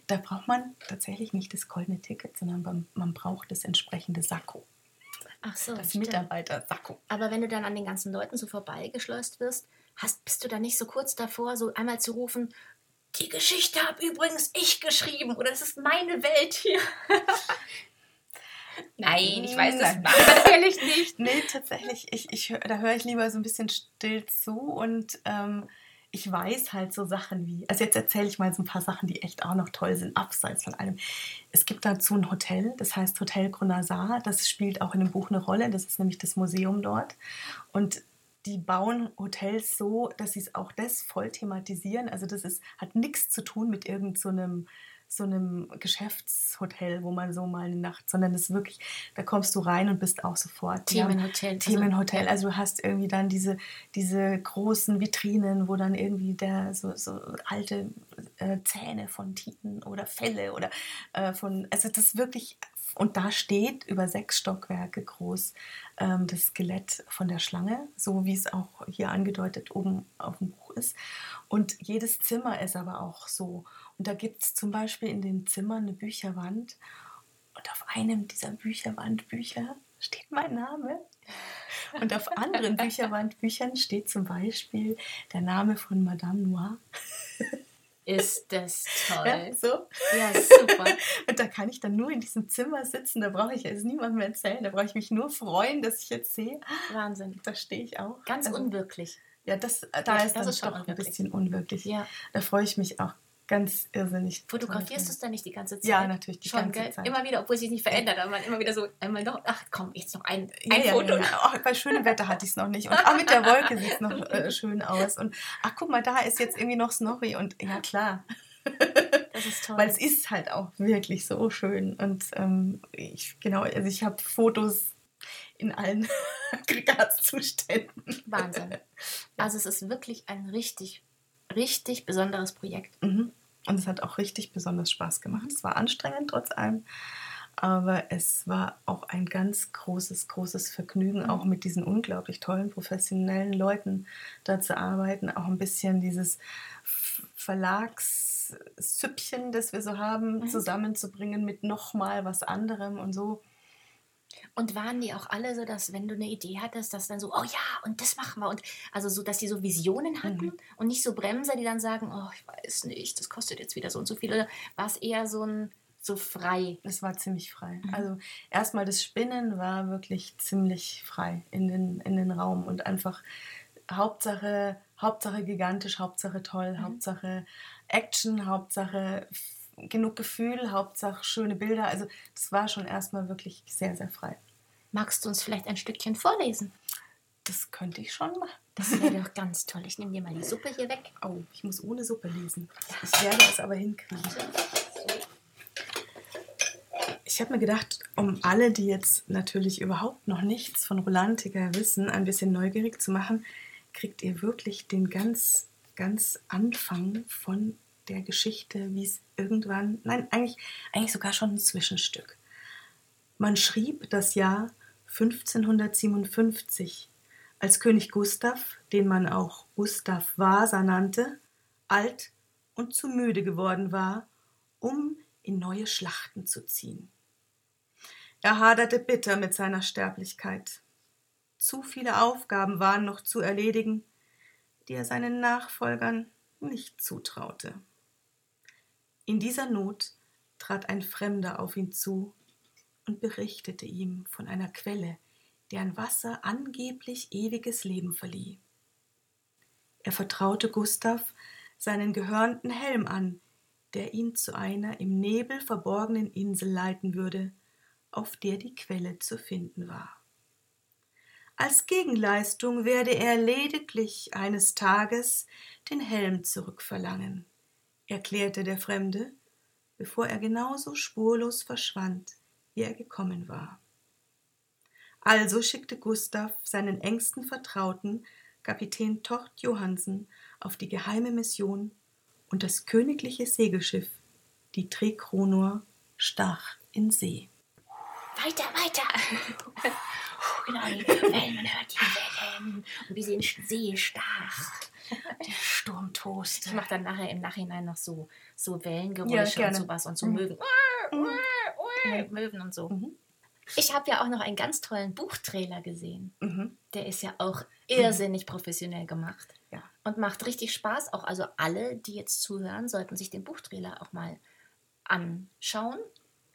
da braucht man tatsächlich nicht das goldene Ticket, sondern man braucht das entsprechende Sakko. Ach so, das Mitarbeiter-Sakko. Aber wenn du dann an den ganzen Leuten so vorbeigeschleust wirst, hast, bist du da nicht so kurz davor, so einmal zu rufen, die Geschichte habe übrigens ich geschrieben oder das ist meine Welt hier. Nein, ich weiß das natürlich nicht. Nee, tatsächlich, ich, ich, da höre ich lieber so ein bisschen still zu und ähm, ich weiß halt so Sachen wie, also jetzt erzähle ich mal so ein paar Sachen, die echt auch noch toll sind, abseits von allem. Es gibt dazu ein Hotel, das heißt Hotel Gronazar, das spielt auch in dem Buch eine Rolle, das ist nämlich das Museum dort. Und die bauen Hotels so, dass sie es auch das voll thematisieren. Also das ist, hat nichts zu tun mit irgendeinem so so einem Geschäftshotel, wo man so mal eine Nacht, sondern es ist wirklich, da kommst du rein und bist auch sofort. Themenhotel. Themenhotel. Also, also du hast irgendwie dann diese, diese großen Vitrinen, wo dann irgendwie der so, so alte äh, Zähne von Tieren oder Felle oder äh, von, also das ist wirklich und da steht über sechs Stockwerke groß ähm, das Skelett von der Schlange, so wie es auch hier angedeutet oben auf dem Buch ist. Und jedes Zimmer ist aber auch so. Und da gibt es zum Beispiel in den Zimmern eine Bücherwand. Und auf einem dieser Bücherwandbücher steht mein Name. Und auf anderen Bücherwandbüchern steht zum Beispiel der Name von Madame Noir. Ist das toll. Ja, so. Ja, super. Und da kann ich dann nur in diesem Zimmer sitzen, da brauche ich jetzt niemandem mehr erzählen, da brauche ich mich nur freuen, dass ich jetzt sehe, Wahnsinn. da stehe ich auch. Ganz Also, unwirklich. Ja, das, da Ja, ist das dann ist doch ein unwirklich. bisschen unwirklich. Ja. Da freue ich mich auch ganz irrsinnig. Fotografierst du es dann nicht die ganze Zeit? Ja, natürlich, die Schon, ganze gell? Zeit. Immer wieder, obwohl es sich nicht verändert, aber man immer wieder so, einmal noch, ach komm, jetzt noch ein, Ja, ein ja, Foto. ja, ja. Auch bei schönem Wetter hatte ich es noch nicht. Und auch mit der Wolke sieht es noch äh, schön aus. Und ach, guck mal, da ist jetzt irgendwie noch Snorri. Und ja, klar. Das ist toll. Weil es ist halt auch wirklich so schön. Und ähm, ich, genau, also ich habe Fotos in allen Aggregatzuständen. Wahnsinn. Also es ist wirklich ein richtig, richtig besonderes Projekt. Mhm. Und es hat auch richtig besonders Spaß gemacht. Es war anstrengend trotz allem, aber es war auch ein ganz großes, großes Vergnügen, auch mit diesen unglaublich tollen, professionellen Leuten da zu arbeiten. Auch ein bisschen dieses Verlagssüppchen, das wir so haben, zusammenzubringen mit nochmal was anderem und so. Und waren die auch alle so, dass wenn du eine Idee hattest, dass dann so, oh ja, und das machen wir. Und also so, dass die so Visionen hatten Mhm. und nicht so Bremser, die dann sagen, oh, ich weiß nicht, das kostet jetzt wieder so und so viel. Oder war es eher so ein so frei? Es war ziemlich frei. Mhm. Also erstmal das Spinnen war wirklich ziemlich frei in den, in den Raum und einfach Hauptsache, Hauptsache gigantisch, Hauptsache toll, Mhm. Hauptsache Action, Hauptsache genug Gefühl, Hauptsache schöne Bilder. Also das war schon erstmal wirklich sehr, sehr frei. Magst du uns vielleicht ein Stückchen vorlesen? Das könnte ich schon machen. Das wäre doch ganz toll. Ich nehme dir mal die Suppe hier weg. Oh, ich muss ohne Suppe lesen. Ich werde es aber hinkriegen. Ich habe mir gedacht, um alle, die jetzt natürlich überhaupt noch nichts von Rolantica wissen, ein bisschen neugierig zu machen, kriegt ihr wirklich den ganz, ganz Anfang von der Geschichte, wie es irgendwann, nein, eigentlich, eigentlich sogar schon ein Zwischenstück. Man schrieb das Jahr 1557, als König Gustav, den man auch Gustav Vasa nannte, alt und zu müde geworden war, um in neue Schlachten zu ziehen. Er haderte bitter mit seiner Sterblichkeit. Zu viele Aufgaben waren noch zu erledigen, die er seinen Nachfolgern nicht zutraute. In dieser Not trat ein Fremder auf ihn zu und berichtete ihm von einer Quelle, deren Wasser angeblich ewiges Leben verlieh. Er vertraute Gustav seinen gehörnten Helm an, der ihn zu einer im Nebel verborgenen Insel leiten würde, auf der die Quelle zu finden war. Als Gegenleistung werde er lediglich eines Tages den Helm zurückverlangen, erklärte der Fremde, bevor er genauso spurlos verschwand, wie er gekommen war. Also schickte Gustav seinen engsten Vertrauten, Kapitän Tort Johansen, auf die geheime Mission und das königliche Segelschiff, die Trekronor, stach in See. Weiter, weiter. genau, die Wellen, man hört die Wellen. Und wie sie in See stach. Der Sturm toste. Ich mache dann nachher im Nachhinein noch so, so Wellengeräusche Ja, und sowas und so Mhm. Möwen. Möwen und so. Mhm. Ich habe ja auch noch einen ganz tollen Buchtrailer gesehen. Mhm. Der ist ja auch irrsinnig professionell gemacht. Ja. Und macht richtig Spaß. Auch also alle, die jetzt zuhören, sollten sich den Buchtrailer auch mal anschauen,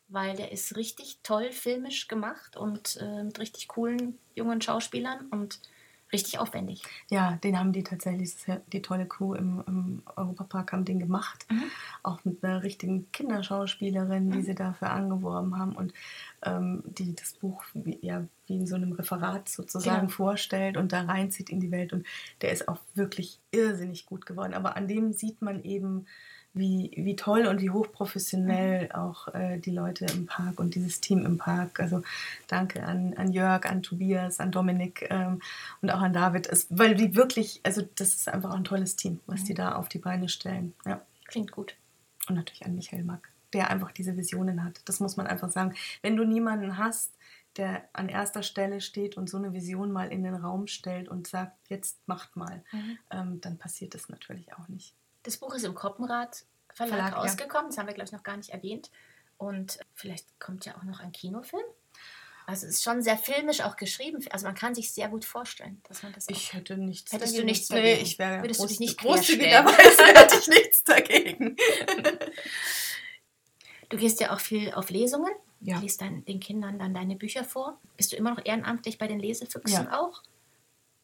weil der ist richtig toll filmisch gemacht und äh, mit richtig coolen jungen Schauspielern und richtig aufwendig. Ja, den haben die tatsächlich, das ist ja die tolle Crew im, im Europapark haben den gemacht. Mhm. Auch mit einer richtigen Kinderschauspielerin, die sie dafür angeworben haben und ähm, die das Buch ja, wie in so einem Referat sozusagen Genau. vorstellt und da reinzieht in die Welt. Und der ist auch wirklich irrsinnig gut geworden. Aber an dem sieht man eben, wie, wie toll und wie hochprofessionell auch äh, die Leute im Park und dieses Team im Park. Also danke an, an Jörg, an Tobias, an Dominik ähm, und auch an David. Es, weil die wirklich, also das ist einfach auch ein tolles Team, was die da auf die Beine stellen. Ja. Klingt gut. Und natürlich an Michael Mack, der einfach diese Visionen hat. Das muss man einfach sagen. Wenn du niemanden hast, der an erster Stelle steht und so eine Vision mal in den Raum stellt und sagt, jetzt macht mal, Mhm. ähm, dann passiert das natürlich auch nicht. Das Buch ist im Koppenrad Verlag, Verlag, ja. rausgekommen. Das haben wir, glaube ich, noch gar nicht erwähnt. Und vielleicht kommt ja auch noch ein Kinofilm. Also es ist schon sehr filmisch auch geschrieben. Also man kann sich sehr gut vorstellen, dass man das. Ich hätte nichts Hättest du dagegen. nichts Nee, dagegen? ich wäre Würdest du dich nicht großzügigerweise hätte ich nichts dagegen. Du gehst ja auch viel auf Lesungen. Ja. Liest dann den Kindern dann deine Bücher vor. Bist du immer noch ehrenamtlich bei den Lesefüchsen Ja. auch?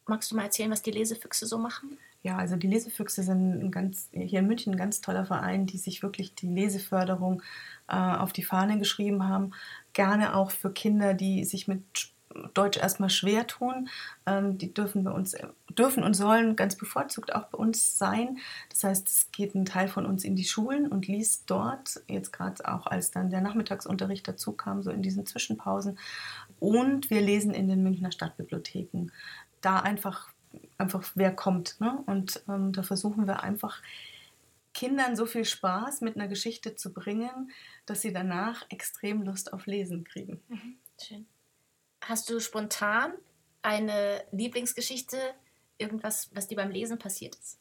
Magst du mal erzählen, was die Lesefüchse so machen? Ja, also die Lesefüchse sind ganz, hier in München ein ganz toller Verein, die sich wirklich die Leseförderung äh, auf die Fahne geschrieben haben. Gerne auch für Kinder, die sich mit Deutsch erstmal schwer tun. Ähm, die dürfen bei uns, dürfen und sollen ganz bevorzugt auch bei uns sein. Das heißt, es geht ein Teil von uns in die Schulen und liest dort, jetzt gerade auch als dann der Nachmittagsunterricht dazu kam, so in diesen Zwischenpausen. Und wir lesen in den Münchner Stadtbibliotheken. Da einfach einfach wer kommt. Ne? Und ähm, da versuchen wir einfach Kindern so viel Spaß mit einer Geschichte zu bringen, dass sie danach extrem Lust auf Lesen kriegen. Schön. Hast du spontan eine Lieblingsgeschichte, irgendwas, was dir beim Lesen passiert ist?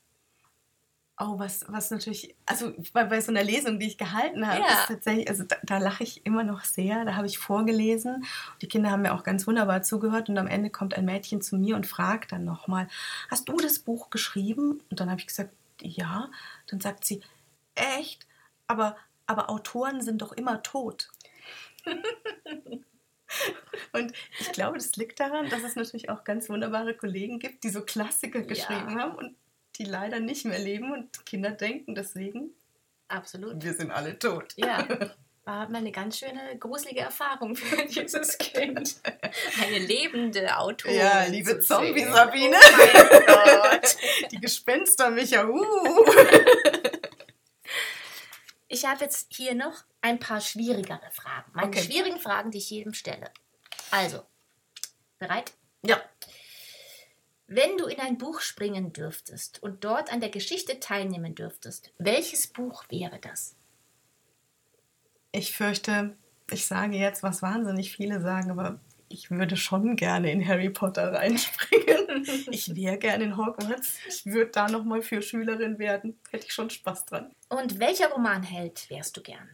Oh, was, was natürlich, also bei, bei so einer Lesung, die ich gehalten habe, Ja. ist tatsächlich, also da, da lache ich immer noch sehr. Da habe ich vorgelesen. Die Kinder haben mir auch ganz wunderbar zugehört und am Ende kommt ein Mädchen zu mir und fragt dann nochmal, hast du das Buch geschrieben? Und dann habe ich gesagt, ja. Dann sagt sie, echt? Aber, aber Autoren sind doch immer tot. Und ich glaube, das liegt daran, dass es natürlich auch ganz wunderbare Kollegen gibt, die so Klassiker geschrieben haben und die leider nicht mehr leben und Kinder denken deswegen, Absolut. wir sind alle tot. Ja. War mal eine ganz schöne, gruselige Erfahrung für dieses Kind. Eine lebende Autorin. Ja, liebe zu Zombie sehen. Sabine. Oh mein Gott. Die Gespenster, Micha, uh. Ich habe jetzt hier noch ein paar schwierigere Fragen. Meine Okay. schwierigen Fragen, die ich jedem stelle. Also, bereit? Ja, Wenn du in ein Buch springen dürftest und dort an der Geschichte teilnehmen dürftest, welches Buch wäre das? ich fürchte, ich sage jetzt, was wahnsinnig viele sagen, aber ich würde schon gerne in Harry Potter reinspringen. Ich wäre gerne in Hogwarts. Ich würde da nochmal für Schülerin werden. Hätte ich schon Spaß dran. Und welcher Romanheld wärst du gern?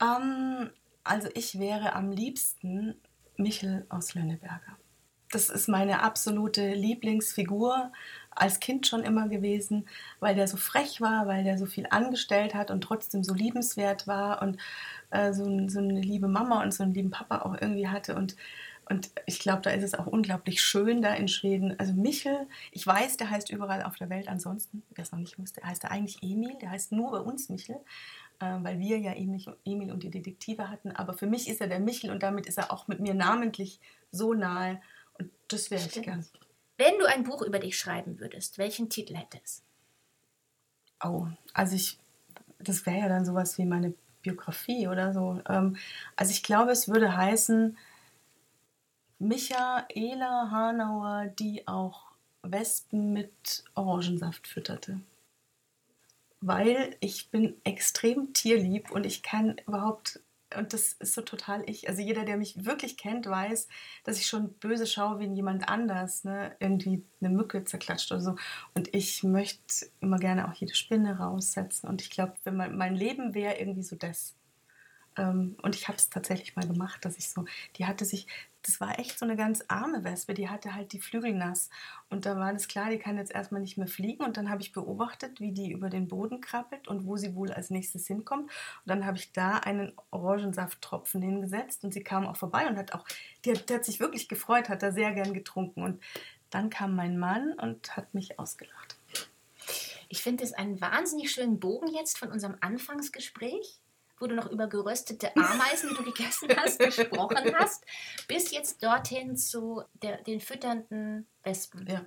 Ähm, also ich wäre am liebsten Michel aus Lönneberger. Das ist meine absolute Lieblingsfigur, als Kind schon immer gewesen, weil der so frech war, weil der so viel angestellt hat und trotzdem so liebenswert war und äh, so, so eine liebe Mama und so einen lieben Papa auch irgendwie hatte. Und, und ich glaube, da ist es auch unglaublich schön da in Schweden. Also Michel, ich weiß, der heißt überall auf der Welt ansonsten, wer es noch nicht wusste, heißt er eigentlich Emil, der heißt nur bei uns Michel äh, weil wir ja Emil, und die Detektive hatten. Aber für mich ist er der Michel und damit ist er auch mit mir namentlich so nahe. Und das wäre ich gern. Wenn du ein Buch über dich schreiben würdest, welchen Titel hätte es? Oh, also ich, das wäre ja dann sowas wie meine Biografie oder so. Ähm, also ich glaube, es würde heißen Michaela Hanauer, die auch Wespen mit Orangensaft fütterte. Weil ich bin extrem tierlieb und ich kann überhaupt, und das ist so total ich, also jeder, der mich wirklich kennt, weiß, dass ich schon böse schaue, wenn jemand anders ne, irgendwie eine Mücke zerklatscht oder so. Und ich möchte immer gerne auch jede Spinne raussetzen. Und ich glaube, wenn mein, mein Leben wäre irgendwie so das. Ähm, und ich habe es tatsächlich mal gemacht, dass ich so, die hatte sich, das war echt so eine ganz arme Wespe, die hatte halt die Flügel nass. Und da war das klar, die kann jetzt erstmal nicht mehr fliegen. Und dann habe ich beobachtet, wie die über den Boden krabbelt und wo sie wohl als nächstes hinkommt. Und dann habe ich da einen Orangensafttropfen hingesetzt und sie kam auch vorbei und hat auch, die hat, die hat sich wirklich gefreut, hat da sehr gern getrunken. Und dann kam mein Mann und hat mich ausgelacht. Ich finde es einen wahnsinnig schönen Bogen jetzt von unserem Anfangsgespräch, wo du noch über geröstete Ameisen, die du gegessen hast, gesprochen hast, bis jetzt dorthin zu der, den fütternden Wespen. Ja.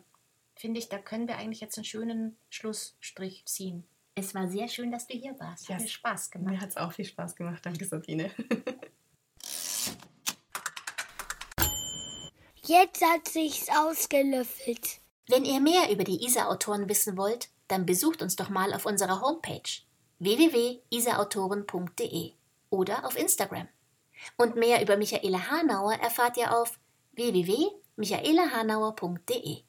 Finde ich, da können wir eigentlich jetzt einen schönen Schlussstrich ziehen. Es war sehr schön, dass du hier warst. Hat Ja, mir Spaß gemacht. Mir hat es auch viel Spaß gemacht. Danke, Sabine. Jetzt hat sich's ausgelöffelt. Wenn ihr mehr über die ISA-Autoren wissen wollt, dann besucht uns doch mal auf unserer Homepage www.isaautoren.de oder auf Instagram. Und mehr über Michaela Hanauer erfahrt ihr auf www.michaelahanauer.de.